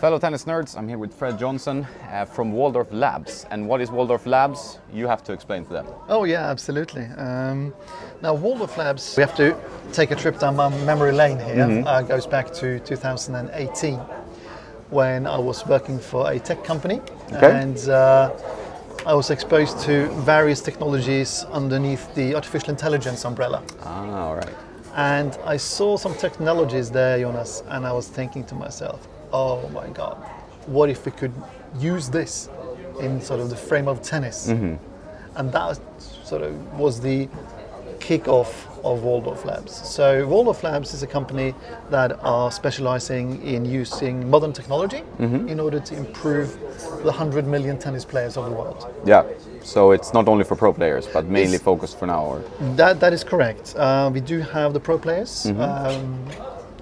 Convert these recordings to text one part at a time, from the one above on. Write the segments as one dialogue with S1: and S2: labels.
S1: Fellow tennis nerds, I'm here with Fred Johnson uh, from Waldorf Labs. And what is Waldorf Labs? You have to explain to them.
S2: Oh yeah, absolutely. Um, now Waldorf Labs, we have to take a trip down my memory lane here.
S1: Mm-hmm.
S2: Uh, goes back to 2018 when I was working for a tech company,
S1: Okay.
S2: and uh, I was exposed to various technologies underneath the artificial intelligence umbrella.
S1: Ah, all right.
S2: And I saw some technologies there, Jonas, and I was thinking to myself, oh my God, what if we could use this in sort of the frame of tennis? And that sort of was the kick-off of Waldorf Labs. So Waldorf Labs is a company that are specializing in using modern technology in order to improve the 100 million tennis players of the world.
S1: Yeah. So it's not only for pro players, but mainly
S2: It's-
S1: focused for now. Or
S2: That, that is correct. Uh, we do have the pro players um,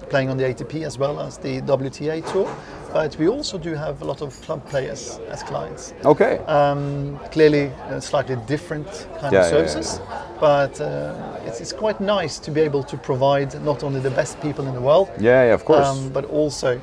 S2: playing on the ATP as well as the WTA tour, but we also do have a lot of club players as clients.
S1: okay.
S2: Um, clearly, uh, slightly different kind
S1: Yeah,
S2: of
S1: yeah, yeah,
S2: services, but uh, it's, it's quite nice to be able to provide not only the best people in the world,
S1: yeah, yeah, of course.
S2: um, but also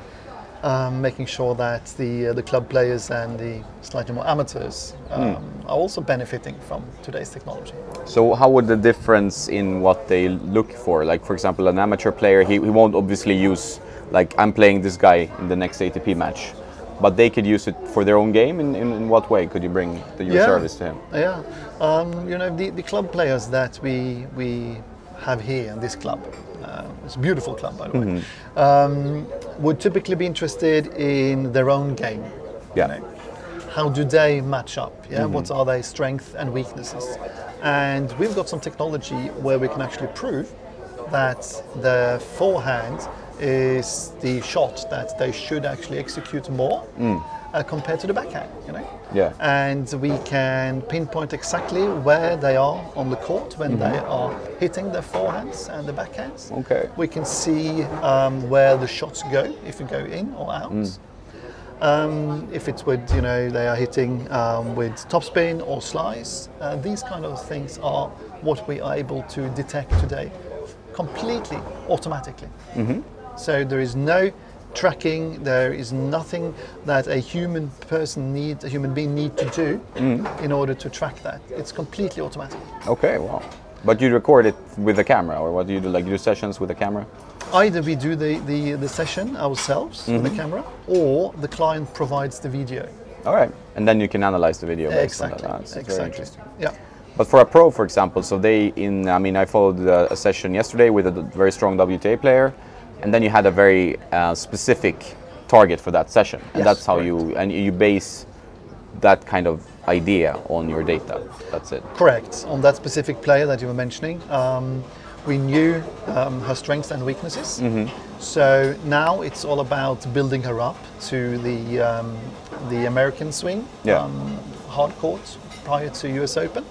S2: um, making sure that the uh, the club players and the slightly more amateurs um,
S1: Hmm.
S2: are also benefiting from today's technology.
S1: So how would the difference in what they look for? Like for example, an amateur player, he, he won't obviously use like I'm playing this guy in the next ATP match, but they could use it for their own game. In, in, in what way could you bring the, your
S2: Yeah.
S1: service to him?
S2: Yeah, um, you know the, the club players that we we have here in this club. Uh, it's a beautiful club, by the way. Um, would typically be interested in their own game. you
S1: Yeah.
S2: know. How do they match up? Yeah, what are their strengths and weaknesses? And we've got some technology where we can actually prove that the forehand is the shot that they should actually execute more uh, compared to the backhand. You know
S1: Yeah.
S2: and we can pinpoint exactly where they are on the court when they are hitting their forehands and the backhands.
S1: Okay.
S2: We can see um, where the shots go, if it go in or out. Um, if it's with, you know, they are hitting um, with topspin or slice. Uh, these kind of things are what we are able to detect today completely automatically. So there is no tracking. There is nothing that a human person needs, a human being need to do mm. in order to track that. It's completely automatic.
S1: Okay, wow. But you record it with the camera, or what do you do? Like you do sessions with the camera?
S2: Either we do the, the, the session ourselves with the mm-hmm. camera, or the client provides the video.
S1: All right, and then you can analyze the video. based
S2: exactly.
S1: On that.
S2: Exactly.
S1: interesting.
S2: Yeah.
S1: But for a pro, for example, so they in I mean I followed a, a session yesterday with a very strong WTA player, and then you had a very uh, specific target for that session, and
S2: Yes,
S1: that's how
S2: correct.
S1: you and you base that kind of idea on your data. That's it.
S2: Correct. On that specific player that you were mentioning, um, we knew um, her strengths and weaknesses. So now it's all about building her up to the um, the American swing,
S1: Yeah.
S2: um, hard court prior to US Open.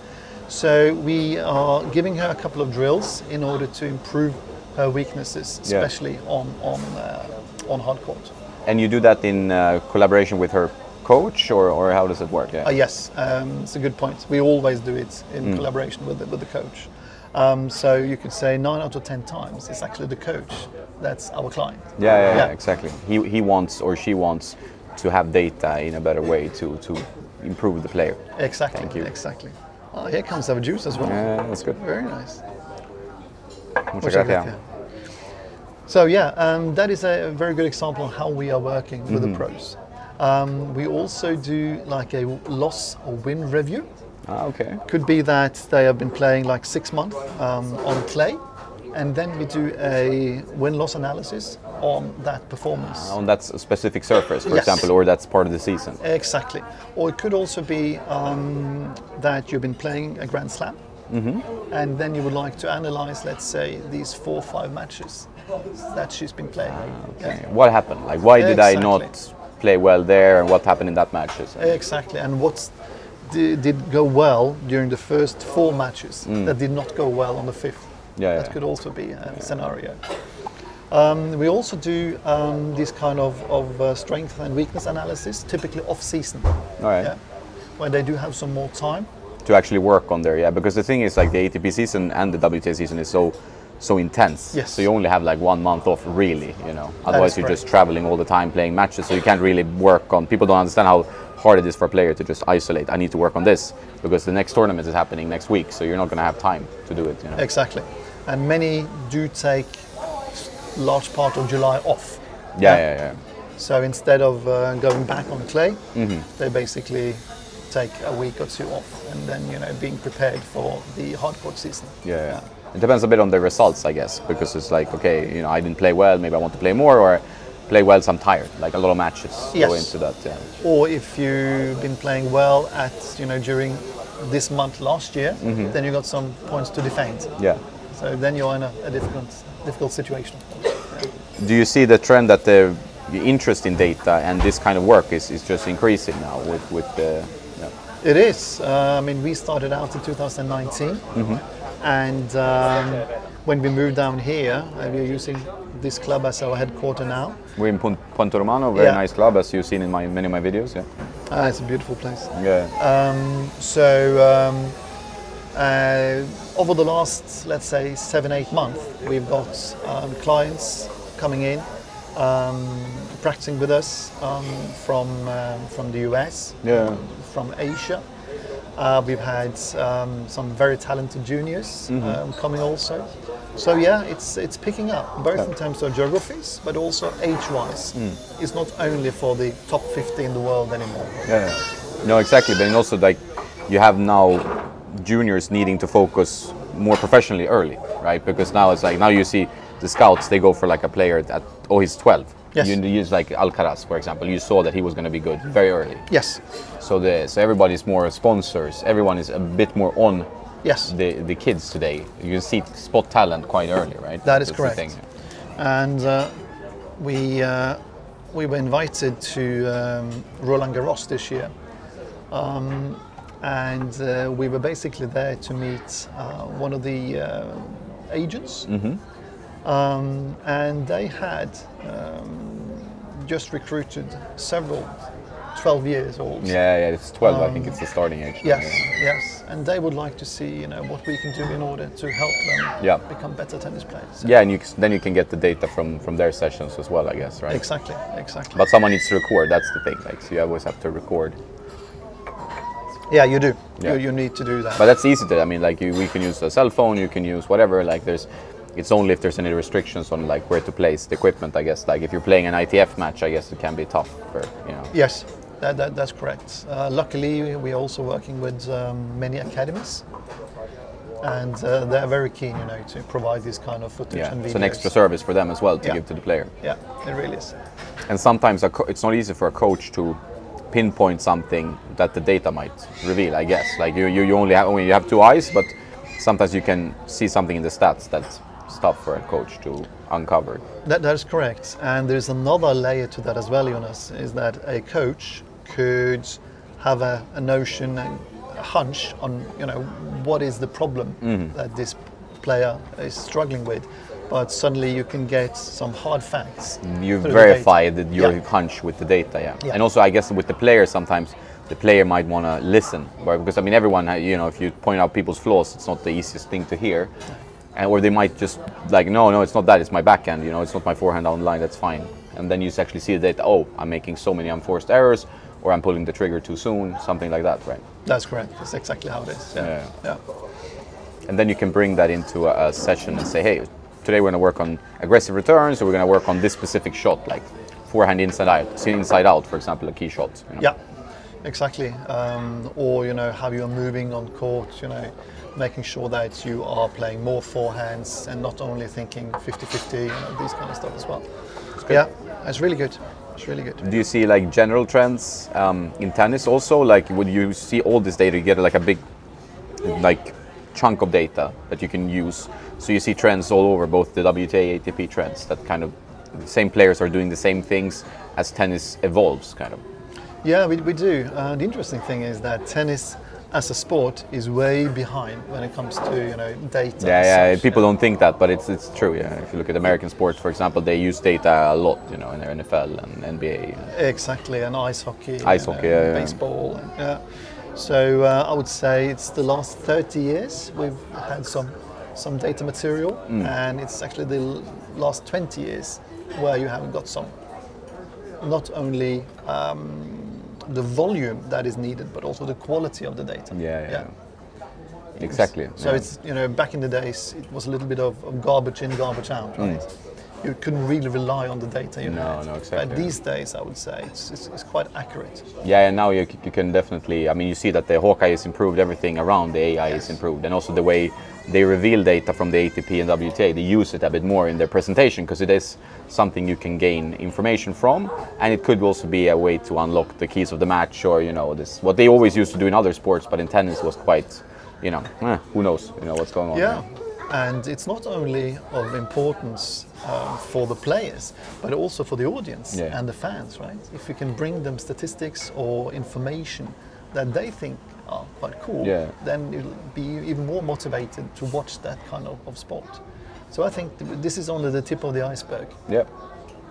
S2: So we are giving her a couple of drills in order to improve her weaknesses,
S1: Yeah.
S2: especially on on uh, on hard court.
S1: And you do that in uh, collaboration with her coach, or, or how does it work? Yeah.
S2: Uh, yes, um, it's a good point. We always do it in collaboration with the, with the coach. Um, so you could say nine out of ten times it's actually the coach that's our client.
S1: Yeah, yeah, yeah,
S2: Yeah.
S1: exactly. He, he wants or she wants to have data in a better way to, to improve the player.
S2: Exactly.
S1: Thank you.
S2: Exactly. Oh, here comes our juice as well.
S1: Yeah, that's good.
S2: Very nice.
S1: Muchas gracias.
S2: gracias. So yeah, um, that is a very good example of how we are working with
S1: Mm-hmm.
S2: the pros. Um, we also do like a loss or win review.
S1: Ah, okay.
S2: Could be that they have been playing like six months um, on clay, and then we do a win-loss analysis on that performance.
S1: On that specific surface, for
S2: Yes.
S1: example, or that's part of the season.
S2: Exactly. Or it could also be um, that you've been playing a Grand Slam, and then you would like to analyze, let's say, these four or five matches that she's been playing. Yeah.
S1: What happened? Like, why did I not play well there, and what happened in that match? Is-
S2: Exactly. And what's did, did go well during the first four matches that did not go well on the fifth?
S1: Mm. Yeah,
S2: that
S1: yeah.
S2: could also be a scenario. Um, we also do um, this kind of, of uh, strength and weakness analysis, typically off season.
S1: All right.
S2: Yeah, when they do have some more time.
S1: To actually work on there, yeah. Because the thing is, like the ATP season and the WTA season is so so intense.
S2: Yes.
S1: So you only have like one month off, really. You know, otherwise you're just traveling all the time playing matches, so you can't really work on. People don't understand how hard it is for a player to just isolate. I need to work on this because the next tournament is happening next week, so you're not going to have time to do it. You know.
S2: Exactly. And many do take large part of July off.
S1: Yeah, yeah, yeah.
S2: So instead of uh, going back on clay,
S1: Mm-hmm.
S2: they basically take a week or two off and then, you know, being prepared for the hardcourt season.
S1: Yeah, yeah. It depends a bit on the results, I guess, because it's like, okay, you know, I didn't play well, maybe I want to play more, or play well, so I'm tired. Like a lot of matches go into that. Yeah.
S2: Or if you've been playing well at, you know, during this month last year,
S1: Mm-hmm.
S2: then you got some points to defend.
S1: Yeah.
S2: So then you're in a, a difficult, difficult situation.
S1: Do you see the trend that the the interest in data and this kind of work is, is just increasing now with with the.
S2: It is. Uh, I mean, we started out in 2019, and um, when we moved down here, uh, we're using this club as our headquarter now.
S1: we're in Puente Romano, very
S2: Yeah.
S1: nice club as you've seen in my many of my videos. Yeah.
S2: Uh, it's a beautiful place.
S1: Yeah.
S2: So, um, uh, over the last, let's say, seven, eight months, we've got um, clients coming in, um, practicing with us um, from um, from the US,
S1: Yeah.
S2: from Asia. Uh, we've had um, some very talented juniors um, coming also. So yeah, it's it's picking up both in terms of geographies, but also age-wise. It's not only for the top 50 in the world anymore.
S1: Yeah, yeah. No, exactly. But also like you have now juniors needing to focus more professionally early, right? Because now it's like now you see the scouts they go for like a player at oh he's 12.
S2: Yes.
S1: You use like Alcaraz, for example. You saw that he was going to be good very early.
S2: Yes,
S1: So the so everybody's more sponsors. Everyone is a bit more on
S2: yes.
S1: the the kids today. You see spot talent quite early, right?
S2: That is
S1: That's
S2: correct. and uh, we uh, we were invited to um, Roland Garros this year, um, and uh, we were basically there to meet uh, one of the uh, agents, um, and they had um, just recruited several 12 years old.
S1: Yeah, yeah. It's 12. I think it's the starting age.
S2: Yes, yes, and they would like to see, you know, what we can do in order to help them
S1: Yeah.
S2: become better tennis players.
S1: Yeah, and you, then you can get the data from from their sessions as well, I guess, right?
S2: Exactly, exactly.
S1: But someone needs to record. That's the thing. Like, so you always have to record.
S2: yeah, you do.
S1: Yeah.
S2: You, you need to do that.
S1: But that's easy to. I mean, like, you, we can use a cell phone. You can use whatever. Like, there's. It's only if there's any restrictions on like where to place the equipment. I guess. Like, if you're playing an ITF match, I guess it can be tough for you know.
S2: yes, that, that, that's correct. Uh, luckily, we're also working with um, many academies, and uh, they're very keen, you know, to provide this kind of footage
S1: Yeah,
S2: and videos.
S1: it's an extra service for them as well to
S2: Yeah.
S1: give to the player.
S2: Yeah, it really is.
S1: And sometimes a co- it's not easy for a coach to pinpoint something that the data might reveal. I guess like you, you, you only have only you have two eyes, but sometimes you can see something in the stats that's tough for a coach to uncover.
S2: That, that is correct. And there's another layer to that as well, Jonas, is that a coach could have a, a notion, and a hunch on, you know, what is the problem
S1: Mm-hmm.
S2: that this player is struggling with. But suddenly you can get some hard facts.
S1: You verify that your
S2: Yeah.
S1: hunch with the data, yeah.
S2: Yeah.
S1: And also, I guess with the player, sometimes the player might want to listen, right? Because I mean, everyone, you know, if you point out people's flaws, it's not the easiest thing to hear, and or they might just like, no, no, it's not that, it's my backhand, you know, it's not my forehand the line, that's fine. And then you actually see the data. Oh, I'm making so many unforced errors, or I'm pulling the trigger too soon, something like that, right?
S2: That's correct. That's exactly how it is.
S1: Yeah.
S2: yeah.
S1: And then you can bring that into a, a session and say, hey, today we're going to work on aggressive returns, or we're going to work on this specific shot, like forehand inside out, inside out, for example, a key shot. you know?
S2: Yeah, exactly. Um, or you know how you are moving on court. You know, making sure that you are playing more forehands and not only thinking 50-50. You know, these kind of stuff as well. Yeah, it's really good. It's really good.
S1: Do you see like general trends um, in tennis also? Like, would you see all this data? You get like a big, like, chunk of data that you can use. So you see trends all over, both the WTA, ATP trends. That kind of the same players are doing the same things as tennis evolves, kind of.
S2: Yeah, we, we do. Uh, the interesting thing is that tennis as a sport is way behind when it comes to you know data.
S1: Yeah, yeah. People don't think that, but it's it's true. Yeah. If you look at American sports, for example, they use data a lot. You know, in their NFL and NBA.
S2: Exactly, and ice hockey,
S1: Ice hockey,
S2: know,
S1: yeah, yeah.
S2: baseball. and- Yeah. So uh, I would say it's the last 30 years we've had some some data material,
S1: Mm.
S2: and it's actually the last 20 years where you haven't got some. Not only um, the volume that is needed, but also the quality of the data.
S1: Yeah, yeah. Exactly.
S2: So
S1: yeah.
S2: it's you know back in the days it was a little bit of, of garbage in, garbage out, right? You couldn't really rely on the data you
S1: Mm. No,
S2: had.
S1: no, exactly.
S2: But these days, I would say it's, it's, it's quite accurate.
S1: Yeah, and now you, you can definitely. I mean, you see that the Hawkeye is improved. Everything around the AI is improved, and also the way they reveal data from the ATP and WTA. They use it a bit more in their presentation because it is something you can gain information from, and it could also be a way to unlock the keys of the match, or you know, this what they always used to do in other sports, but in tennis was quite, you know, eh, who knows, you know what's going on.
S2: Yeah, and it's not only of importance um, for the players, but also for the audience
S1: Yeah.
S2: and the fans, right? If you can bring them statistics or information that they think are quite cool,
S1: Yeah.
S2: then you'll be even more motivated to watch that kind of, of sport. So I think th- this is only the tip of the iceberg.
S1: Yeah.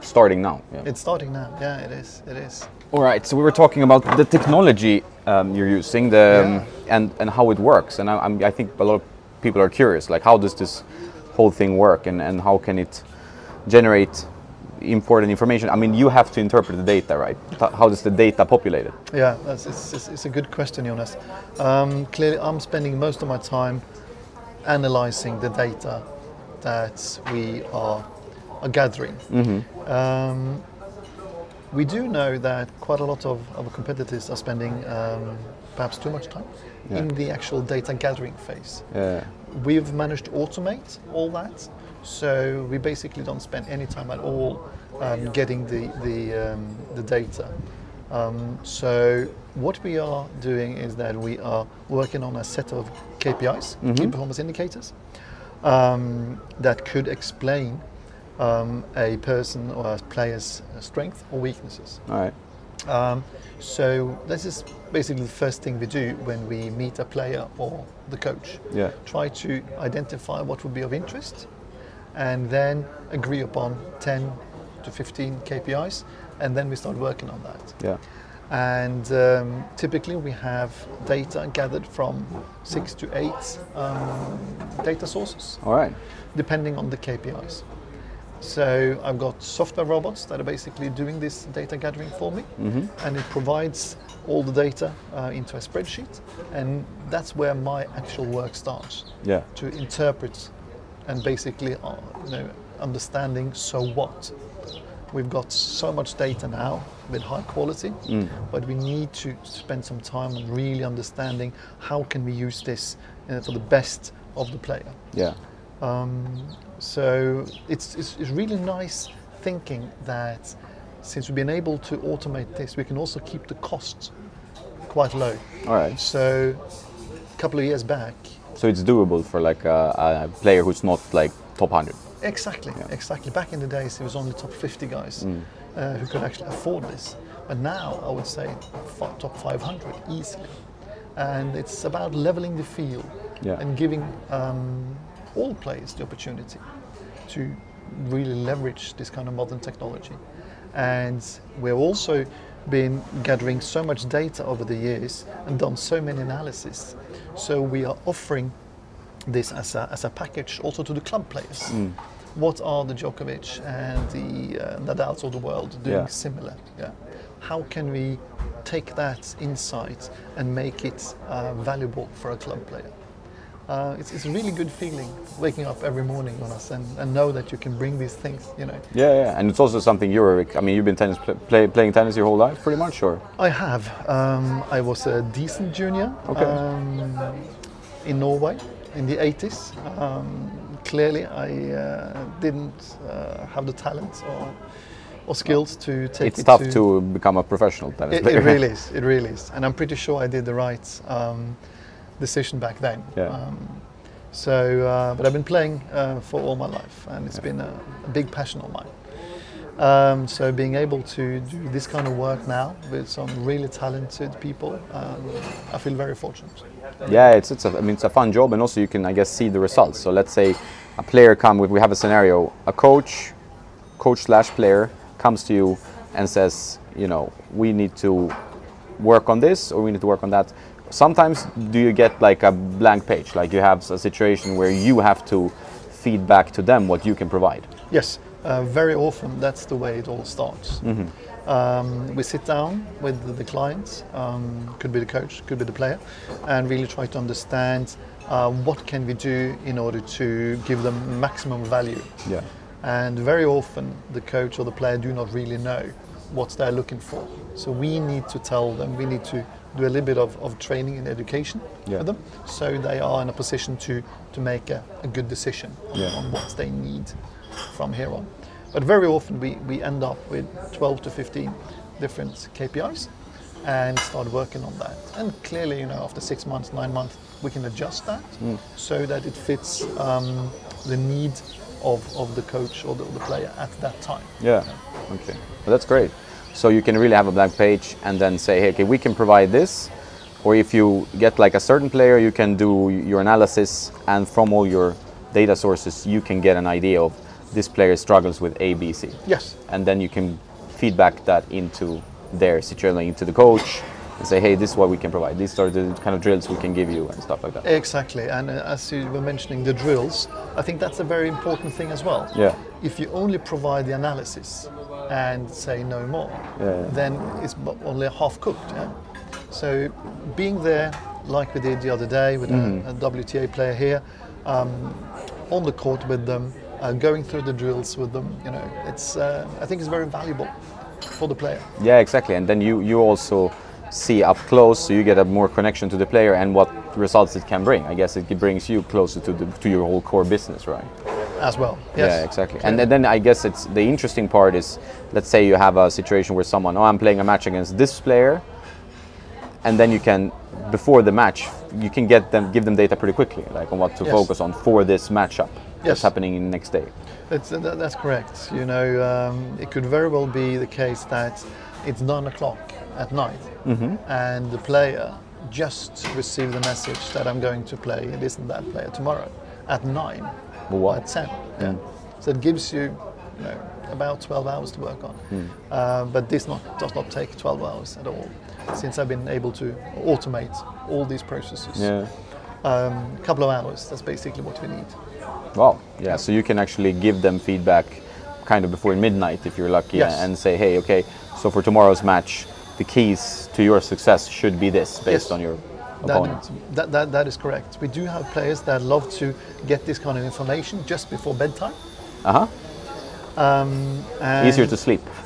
S1: Starting now. Yeah.
S2: It's starting now. Yeah, it is. It is.
S1: All right, so we were talking about the technology um, you're using, the um, and and how it works, and I, I'm, I think a lot of people are curious, like how does this whole thing work, and, and how can it generate important information? I mean, you have to interpret the data, right? How does the data populate it?
S2: Yeah, that's, it's, it's, it's a good question, Jonas. Um, clearly, I'm spending most of my time analyzing the data that we are, are gathering. Um, we do know that quite a lot of our competitors are spending um, perhaps too much time in the actual data gathering phase.
S1: Yeah.
S2: We've managed to automate all that, so we basically don't spend any time at all um, getting the the, um, the data. Um, so what we are doing is that we are working on a set of KPIs, key performance indicators, um, that could explain um, a person or a player's strength or weaknesses.
S1: All right.
S2: Um, so this is basically the first thing we do when we meet a player or the coach.
S1: Yeah.
S2: Try to identify what would be of interest, and then agree upon 10 to 15 KPIs, and then we start working on that.
S1: Yeah.
S2: And um, typically we have data gathered from six to eight um, data sources
S1: All right.
S2: depending on the KPIs. So I've got software robots that are basically doing this data gathering for me, and it provides all the data uh, into a spreadsheet, and that's where my actual work starts
S1: Yeah.
S2: to interpret and basically, uh, you know, understanding so what. We've got so much data now with high quality, but we need to spend some time on really understanding how can we use this uh, for the best of the player.
S1: Yeah.
S2: Um, so it's, it's, it's really nice thinking that since we've been able to automate this, we can also keep the costs quite low.
S1: All right.
S2: So a couple of years back,
S1: So it's doable for like a, a player who's not like top 100.
S2: exactly, exactly. Back in the days, it was only top 50 guys uh, who could actually afford this. But now, I would say top 500 easily. And it's about leveling the field
S1: Yeah.
S2: and giving um, all players the opportunity to really leverage this kind of modern technology. And we're also been gathering so much data over the years and done so many analyses. So we are offering this as a, as a package also to the club players. What are the Djokovic and the uh, Nadals of the world doing
S1: Yeah.
S2: similar? Yeah. How can we take that insight and make it uh, valuable for a club player? Uh, it's, it's a really good feeling waking up every morning on us and, and know that you can bring these things, you know.
S1: Yeah, yeah. And it's also something you're. I mean, you've been tennis pl- play, playing tennis your whole life, pretty much, or?
S2: I have. Um, I was a decent junior
S1: Okay.
S2: um, in Norway in the 80s. Um, clearly, I uh, didn't uh, have the talent or, or skills to take
S1: It's
S2: it
S1: tough
S2: to.
S1: to become a professional tennis
S2: It,
S1: player.
S2: it really is. It really is. And I'm pretty sure I did the right um, decision back then.
S1: Yeah.
S2: Um, so, uh, but I've been playing uh, for all my life, and it's been a, a big passion of mine. Um, so, being able to do this kind of work now with some really talented people, um, I feel very fortunate.
S1: Yeah, it's it's a, I mean it's a fun job, and also you can I guess see the results. So let's say a player come with we have a scenario, a coach, coach slash player comes to you and says, you know, we need to work on this or we need to work on that. Sometimes do you get like a blank page, like you have a situation where you have to feed back to them what you can provide?
S2: Yes, uh, very often that's the way it all starts. Um, we sit down with the, the clients, um, could be the coach, could be the player, and really try to understand uh, what can we do in order to give them maximum value.
S1: Yeah.
S2: And very often the coach or the player do not really know what they're looking for. So we need to tell them, we need to do a little bit of, of training and education
S1: Yeah.
S2: for them so they are in a position to, to make a, a good decision on,
S1: Yeah.
S2: on what they need from here on. But very often we, we end up with 12 to 15 different KPIs and start working on that. And clearly, you know, after six months, nine months, we can adjust that so that it fits um, the need of, of the coach or the, the player at that time.
S1: Yeah. Okay. Well, that's great. So you can really have a blank page and then say, hey, okay, we can provide this. Or if you get like a certain player, you can do your analysis, and from all your data sources, you can get an idea of this player struggles with A, B, C.
S2: Yes.
S1: And then you can feedback that into their situation, into the coach, and say, hey, this is what we can provide. These are the kind of drills we can give you and stuff like that.
S2: Exactly, and uh, as you were mentioning the drills, I think that's a very important thing as well.
S1: Yeah.
S2: If you only provide the analysis and say no more,
S1: Yeah,
S2: then it's only half cooked. Yeah? So being there, like we did the other day with
S1: Mm-hmm.
S2: a, a WTA player here, um, on the court with them, uh, going through the drills with them, you know, it's uh, I think it's very valuable for the player.
S1: Yeah, exactly. And then you, you also see up close, so you get a more connection to the player and what results it can bring. I guess it brings you closer to, the, to your whole core business, right?
S2: As well. Yes.
S1: Yeah, exactly. And then I guess it's the interesting part is, let's say you have a situation where someone, oh, I'm playing a match against this player, and then you can, before the match, you can get them, give them data pretty quickly, like on what to
S2: Yes.
S1: focus on for this matchup that's happening in the next day.
S2: That's, that, that's correct. You know, um, it could very well be the case that it's nine o'clock at night, and the player just received the message that I'm going to play this and that player tomorrow at nine
S1: what?
S2: at. Yeah. So it gives you, you know, about 12 hours to work on.
S1: Hmm.
S2: Uh, but this not, does not take 12 hours at all, since I've been able to automate all these processes.
S1: Yeah.
S2: Um, a couple of hours. That's basically what we need.
S1: Wow. Yeah. So you can actually give them feedback kind of before midnight if you're lucky
S2: Yes.
S1: and say, hey, okay, so for tomorrow's match, the keys to your success should be this based
S2: Yes.
S1: on your
S2: That, that, that, that is correct. We do have players that love to get this kind of information just before bedtime.
S1: Uh huh.
S2: Um,
S1: Easier to sleep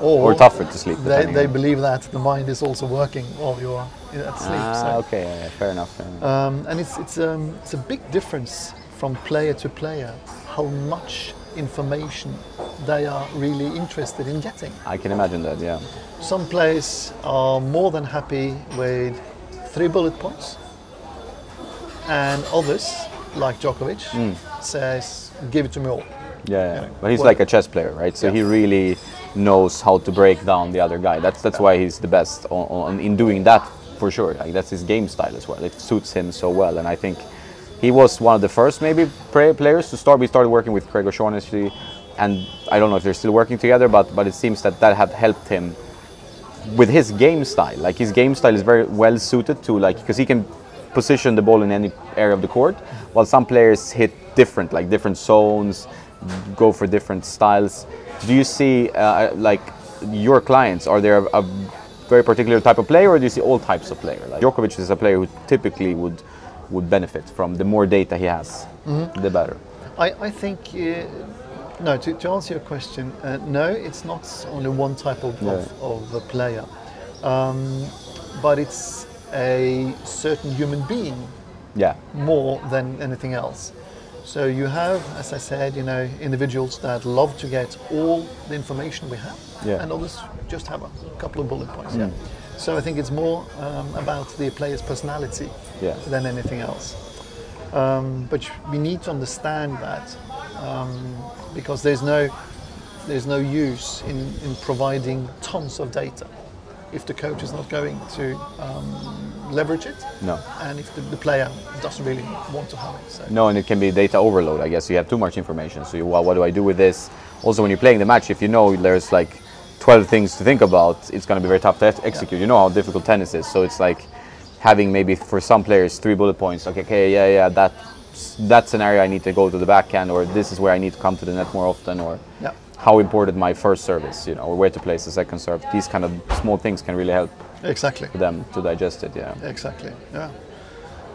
S2: or,
S1: or tougher to sleep.
S2: They, they believe that the mind is also working while you're at sleep.
S1: Ah,
S2: so,
S1: okay, yeah, yeah, fair enough.
S2: um, and it's, it's, um, it's a big difference from player to player how much information they are really interested in getting.
S1: I can imagine that, yeah.
S2: Some players are more than happy with three bullet points, and others, like Djokovic,
S1: Hmm.
S2: says, "Give it to me all."
S1: Yeah, yeah.
S2: Yeah.
S1: but he's
S2: Well-
S1: like a chess player, right? So
S2: Yeah.
S1: he really knows how to break down the other guy. That's that's why he's the best on, on, in doing that for sure. Like that's his game style as well. It suits him so well, and I think he was one of the first maybe players to start. We started working with Craig O'Shaughnessy, and I don't know if they're still working together, but but it seems that that had helped him with his game style. Like his game style is very well suited to like because he can position the ball in any area of the court, while some players hit different, like different zones, go for different styles. Do you see uh, like your clients? Are there a, a very particular type of player, or do you see all types of player? Like Djokovic is a player who typically would would benefit from the more data he has, the better.
S2: I, I think, uh, no, to, to answer your question, uh, no, it's not only one type of, of, of a player, um, but it's a certain human being
S1: Yeah,
S2: more than anything else. So you have, as I said, you know, individuals that love to get all the information we have,
S1: Yeah.
S2: and others just have a couple of bullet points. Yeah. So I think it's more um, about the player's personality
S1: Yeah.
S2: than anything else. Um, but we need to understand that um, because there's no there's no use in, in providing tons of data if the coach is not going to um, leverage it
S1: No.
S2: and if the, the player doesn't really want to have it. So.
S1: No, and it can be data overload. I guess you have too much information. So, you, well, what do I do with this? Also, when you're playing the match, if you know there's like 12 things to think about, it's going to be very tough to ex- execute. You know how difficult tennis is, so it's like having maybe for some players three bullet points. Okay, okay, yeah, yeah, that that scenario I need to go to the backhand, or this is where I need to come to the net more often, or
S2: Yeah.
S1: how important my first service, you know, or where to place the second serve. These kind of small things can really help
S2: Exactly.
S1: them to digest it. Yeah.
S2: Exactly. Yeah.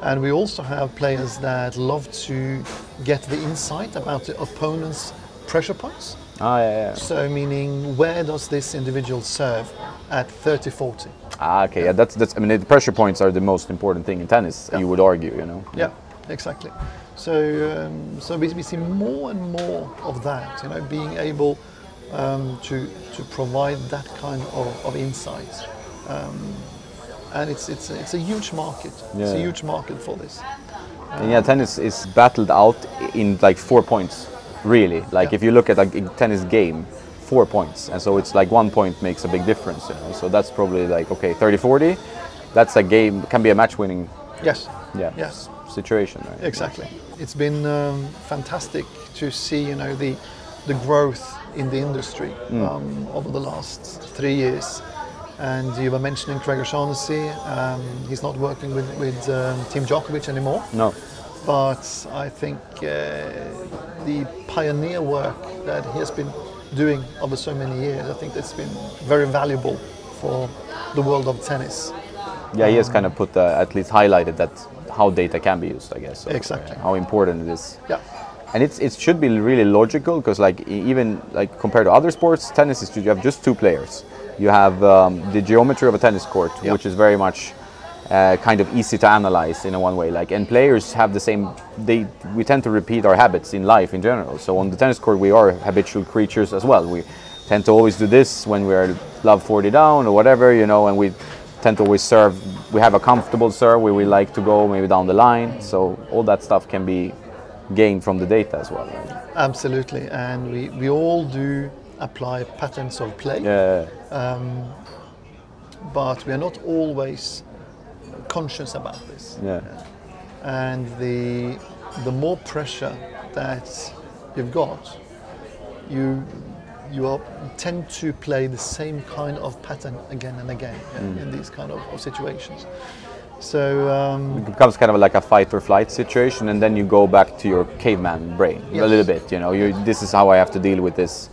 S2: And we also have players that love to get the insight about the opponent's pressure points.
S1: Ah, yeah, yeah.
S2: So, meaning where does this individual serve at 30 40?
S1: Ah, okay. Yeah, that's that's. I mean, the pressure points are the most important thing in tennis. You would argue, you know.
S2: Yeah, exactly. So, um, so we, we see more and more of that, you know, being able um, to, to provide that kind of, of insight. Um, and it's, it's, it's a huge market. It's a huge market for this.
S1: And yeah, tennis is battled out in like four points, really. Like
S2: Yeah.
S1: if you look at a tennis game, four points, and so it's like one point makes a big difference, you know. So that's probably like okay, 30-40, that's a game can be a match-winning,
S2: Yes.
S1: yeah,
S2: Yes.
S1: situation. Right?
S2: Exactly. It's been um, fantastic to see, you know, the the growth in the industry um, over the last three years. And you were mentioning Craig Shaughnessy. Um, he's not working with with um, Team Djokovic anymore,
S1: No,
S2: but I think uh, the pioneer work that he has been doing over so many years, I think that's been very valuable for the world of tennis.
S1: yeah, he has kind of put uh, at least highlighted that how data can be used, I guess.
S2: Exactly.
S1: uh, how important it is.
S2: Yeah.
S1: and it's it should be really logical because like even like compared to other sports tennis is you have just two players you have um, the geometry of a tennis court
S2: Yeah.
S1: which is very much uh, kind of easy to analyze in a one way. Like and players have the same they we tend to repeat our habits in life in general. So on the tennis court we are habitual creatures as well. We tend to always do this when we're love 40 down or whatever you know and we tend to always serve we have a comfortable serve where we like to go maybe down the line. So all that stuff can be gained from the data as well. Right?
S2: Absolutely, and we, we all do apply patterns of play,
S1: Yeah,
S2: but we are not always conscious about this.
S1: yeah,
S2: And the the more pressure that you've got, you you are, tend to play the same kind of pattern again and again yeah, in these kind of, of situations. So um,
S1: it becomes kind of like a fight or flight situation, and then you go back to your caveman brain a little bit. You know, you this is how I have to deal with this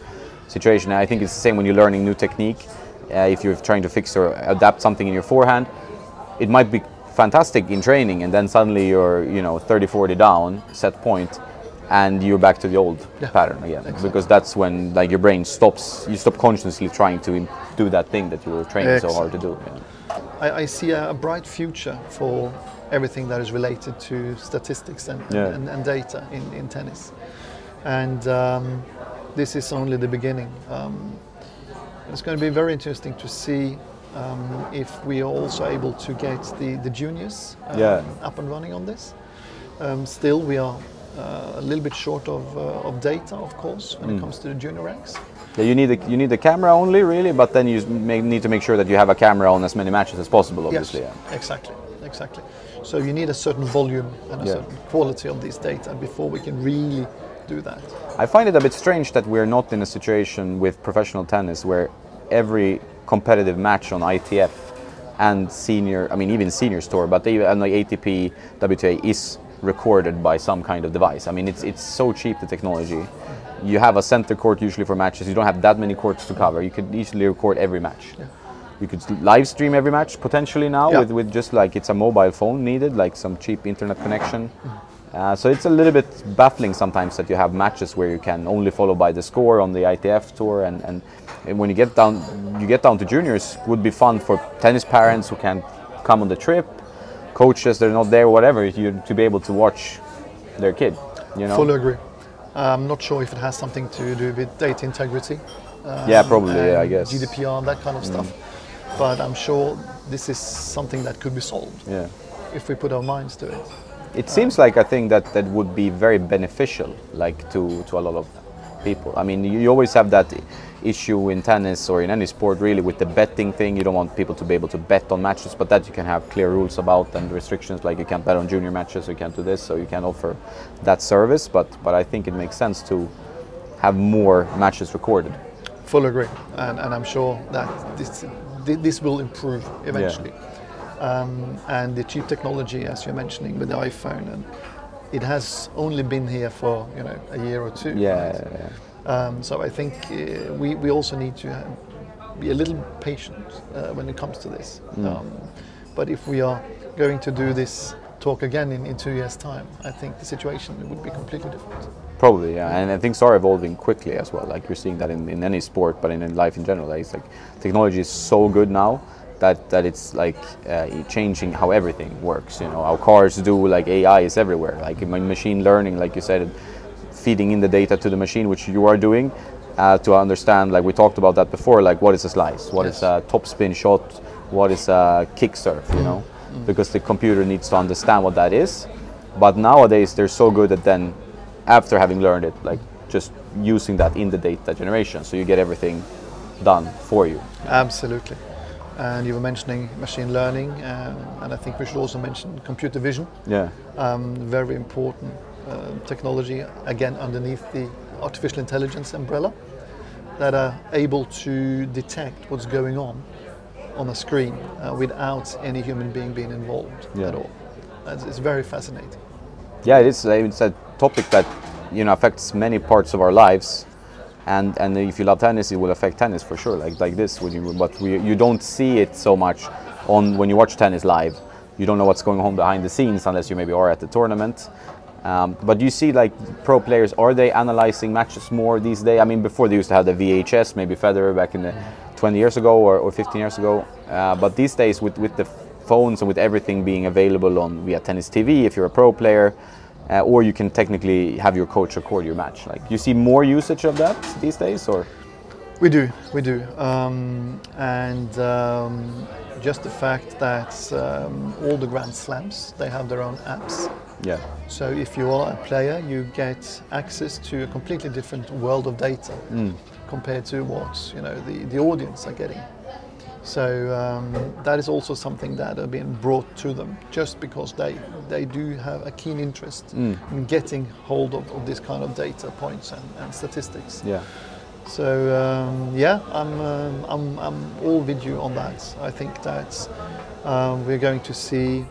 S1: situation. And I think it's the same when you're learning new technique. Uh, if you're trying to fix or adapt something in your forehand, it might be fantastic in training, and then suddenly you're you know 30, 40 down, set point, and you're back to the old
S2: Yeah.
S1: pattern again. Because that's when like your brain stops. You stop consciously trying to do that thing that you were training so hard to do. know.
S2: I, I see a, a bright future for everything that is related to statistics and,
S1: Yeah.
S2: and, and data in, in tennis. And um, this is only the beginning. Um, it's going to be very interesting to see um, if we are also able to get the, the juniors um,
S1: Yeah.
S2: up and running on this. Um, still, we are uh, a little bit short of, uh, of data, of course, when
S1: Mm.
S2: it comes to the junior ranks.
S1: Yeah, you need the, you need the camera only really, but then you may, need to make sure that you have a camera on as many matches as possible. Obviously,
S2: Yes,
S1: yeah.
S2: exactly, exactly. So you need a certain volume and a
S1: Yeah.
S2: certain quality of these data before we can really do that.
S1: I find it a bit strange that we're not in a situation with professional tennis where every competitive match on ITF and senior, I mean even senior tour, but even and like ATP, WTA is recorded by some kind of device. I mean it's it's so cheap the technology. You have a center court usually for matches. You don't have that many courts to cover. You could easily record every match. You could live stream every match potentially now
S2: Yeah.
S1: with, with just like it's a mobile phone needed, like some cheap internet connection. Mm-hmm. Uh, so it's a little bit baffling sometimes that you have matches where you can only follow by the score on the ITF tour, and, and, and when you get down, you get down to juniors, would be fun for tennis parents who can come on the trip, coaches they're not there, whatever, you, to be able to watch their kid. You know.
S2: Fully agree. I'm not sure if it has something to do with data integrity.
S1: yeah, probably. Yeah, I guess.
S2: GDPR, and that kind of stuff. But I'm sure this is something that could be solved
S1: Yeah.
S2: if we put our minds to it.
S1: It seems like a thing that, that would be very beneficial, like to, to a lot of people. I mean, you, you always have that issue in tennis or in any sport, really, with the betting thing. You don't want people to be able to bet on matches, but that you can have clear rules about and restrictions, like you can't bet on junior matches, you can't do this, so you can't offer that service. But but I think it makes sense to have more matches recorded.
S2: full agree, and, and I'm sure that this this will improve eventually. Um, and the cheap technology, as you're mentioning with the iPhone, and it has only been here for you know a year or two.
S1: Yeah,
S2: right?
S1: yeah, yeah.
S2: Um, so I think uh, we, we also need to have, be a little patient uh, when it comes to this. Um, but if we are going to do this talk again in, in two years' time, I think the situation would be completely different.
S1: Probably, yeah, and I think things are evolving quickly as well. Like you're seeing that in, in any sport, but in, in life in general. Like, it's like technology is so good now that, that it's like uh, changing how everything works. You know, our cars do. Like AI is everywhere. Like ma- machine learning, like you said, feeding in the data to the machine, which you are doing, uh, to understand. Like we talked about that before. Like what is a slice? What is
S2: Yes.
S1: a top spin shot? What is a kick serve? You know, because the computer needs to understand what that is. But nowadays they're so good at then, after having learned it, like just using that in the data generation, so you get everything done for you.
S2: Absolutely. And you were mentioning machine learning, um, and I think we should also mention computer vision.
S1: Yeah.
S2: um, very important uh, technology, again, underneath the artificial intelligence umbrella, that are able to detect what's going on on a screen uh, without any human being being involved
S1: Yeah.
S2: at all. It's, it's very fascinating.
S1: Yeah, it is. uh, It's a topic that you know affects many parts of our lives, and and if you love tennis, it will affect tennis for sure. Like like this, when you, but we, you don't see it so much on when you watch tennis live. You don't know what's going on behind the scenes unless you maybe are at the tournament. Um, but you see, like pro players, are they analyzing matches more these days? I mean, before they used to have the VHS, maybe Federer back in the 20 years ago or, or 15 years ago. Uh, but these days, with with the phones and with everything being available on via tennis TV, if you're a pro player, uh, or you can technically have your coach record your match. Like, you see more usage of that these days, or
S2: We do, we do. Um, and um, just the fact that um, all the Grand Slams, they have their own apps.
S1: yeah,
S2: So if you are a player, you get access to a completely different world of data compared to what you know the, the audience are getting. So um, that is also something that are being brought to them just because they they do have a keen interest in getting hold of, of this kind of data points and, and statistics.
S1: yeah,
S2: So um, yeah, I'm, um, I'm, I'm all with you on that. I think that um, we're going to see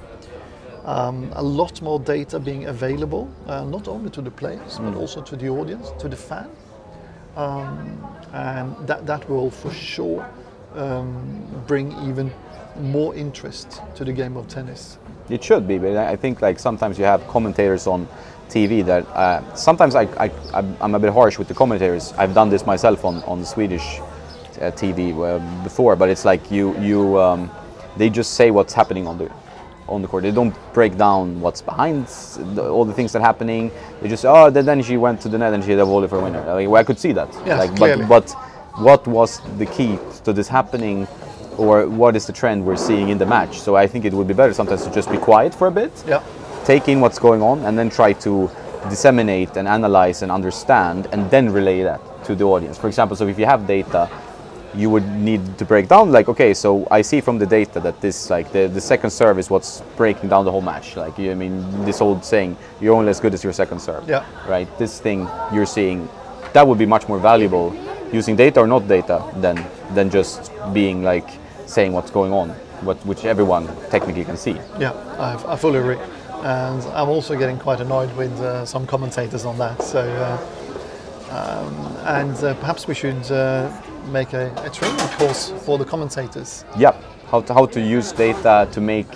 S2: um, a lot more data being available, uh, not only to the players but also to the audience, to the fan, um, and that that will for sure um, bring even more interest to the game of tennis.
S1: it should be. But I think like sometimes you have commentators on TV that uh, sometimes I, I I'm- a bit harsh with the commentators. I've done this myself on on Swedish uh, TV uh, before, but it's like you you um, they just say what's happening on the on the court. They don't break down what's behind the, all the things that are happening. They just oh then, then she went to the net and she had a volley for a winner. Like, well, I could see that.
S2: Yes,
S1: like,
S2: clearly.
S1: but but what was the key to this happening? Or what is the trend we're seeing in the match? So I think it would be better sometimes to just be quiet for a bit,
S2: Yeah,
S1: take in what's going on, and then try to disseminate and analyze and understand, and then relay that to the audience. For example, so if you have data, you would need to break down like, okay, so I see from the data that this like the, the second serve is what's breaking down the whole match. Like you, I mean, this old saying, you're only as good as your second serve.
S2: Yeah.
S1: Right. This thing you're seeing, that would be much more valuable using data or not data than than just being like saying what's going on, what which everyone technically can see.
S2: yeah, I, I fully agree. And I'm also getting quite annoyed with uh, some commentators on that. So, uh, um, and uh, perhaps we should uh, make a, a training course for the commentators.
S1: Yeah, how to, how to use data to make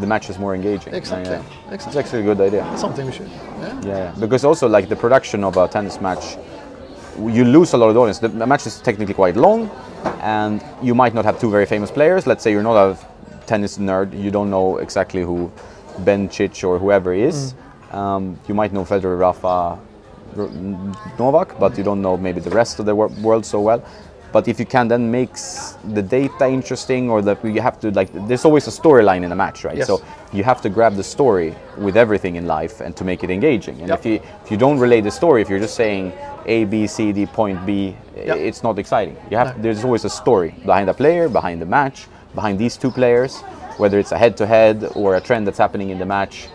S1: the matches more engaging.
S2: Exactly,
S1: Yeah, yeah.
S2: exactly.
S1: It's actually a good idea.
S2: Something we should. Yeah.
S1: Yeah, yeah. because also like the production of a tennis match, you lose a lot of the audience. The match is technically quite long, and you might not have two very famous players. Let's say you're not a tennis nerd, you don't know exactly who Bencic or whoever is. Um, you might know Federer, Rafa, R- Novak, but you don't know maybe the rest of the wor- world so well. But if you can then make the data interesting, or that you have to like, there's always a storyline in a match, right?
S2: Yes.
S1: So you have to grab the story with everything in life and to make it engaging. And
S2: Yep.
S1: if you if you don't relay the story, if you're just saying A, B, C, D, point B,
S2: Yep.
S1: it's not exciting. You have
S2: No.
S1: there's always a story behind a player, behind the match, behind these two players, whether it's a head-to-head or a trend that's happening in the match.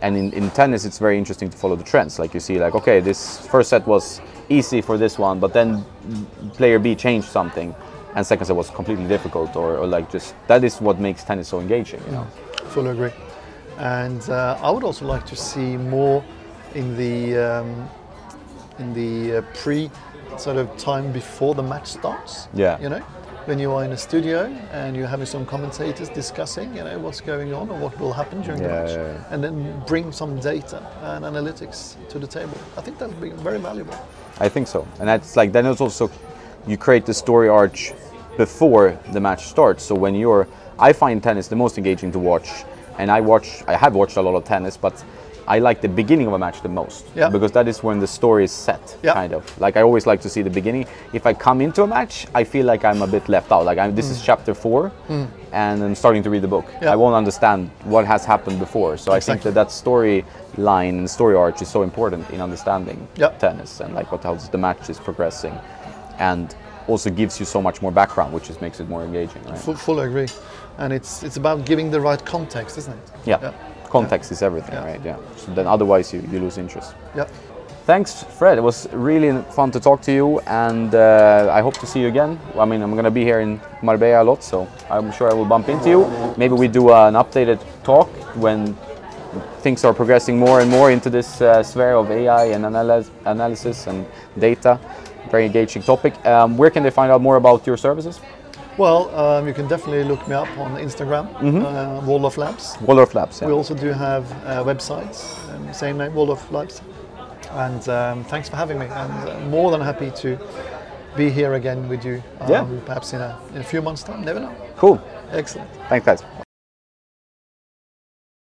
S1: And in, in tennis, it's very interesting to follow the trends. Like you see, like okay, this first set was easy for this one, but then player B changed something, and second set was completely difficult, or, or like just that is what makes tennis so engaging. You know.
S2: Fully agree. And uh, I would also like to see more in the um, in the uh, pre sort of time before the match starts.
S1: Yeah.
S2: You know, when you are in a studio and you're having some commentators discussing, you know, what's going on or what will happen during the match,
S1: yeah, yeah.
S2: and then bring some data and analytics to the table. I think that would be very valuable.
S1: I think so, and that's like then it's also you create the story arch before the match starts. So when you're, I find tennis the most engaging to watch, and I watch, I have watched a lot of tennis, but I like the beginning of a match the most
S2: Yeah.
S1: because that is when the story is set,
S2: Yeah.
S1: kind of. Like I always like to see the beginning. If I come into a match, I feel like I'm a bit left out. Like I'm, this is chapter four, and I'm starting to read the book.
S2: Mm. Yeah.
S1: I won't understand what has happened before. So I think that that story line and story arch is so important in understanding tennis and like what else the match is progressing, and also gives you so much more background, which just makes it more engaging, right?
S2: Full, fully agree. And it's it's about giving the right context, isn't it?
S1: Yeah. Context is everything, right? Yeah. So then otherwise you, you lose interest.
S2: Yeah.
S1: Thanks, Fred. It was really fun to talk to you, and uh, I hope to see you again. I mean, I'm going to be here in Marbella a lot, so I'm sure I will bump into you. Maybe we do uh, an updated talk when things are progressing more and more into this uh, sphere of AI and analysis, analysis and data. Very engaging topic. Um, where can they find out more about your services?
S2: Well, um, you can definitely look me up on Instagram,
S1: Mm-hmm.
S2: uh, Waldorf Labs.
S1: Waldorf Labs. Yeah.
S2: We also do have uh, websites, um, same name, Waldorf Labs. And um, thanks for having me. And uh, more than happy to be here again with you. Um,
S1: Yeah.
S2: Perhaps in a, in a few months' time. Never know.
S1: Cool.
S2: Excellent.
S1: Thanks, guys.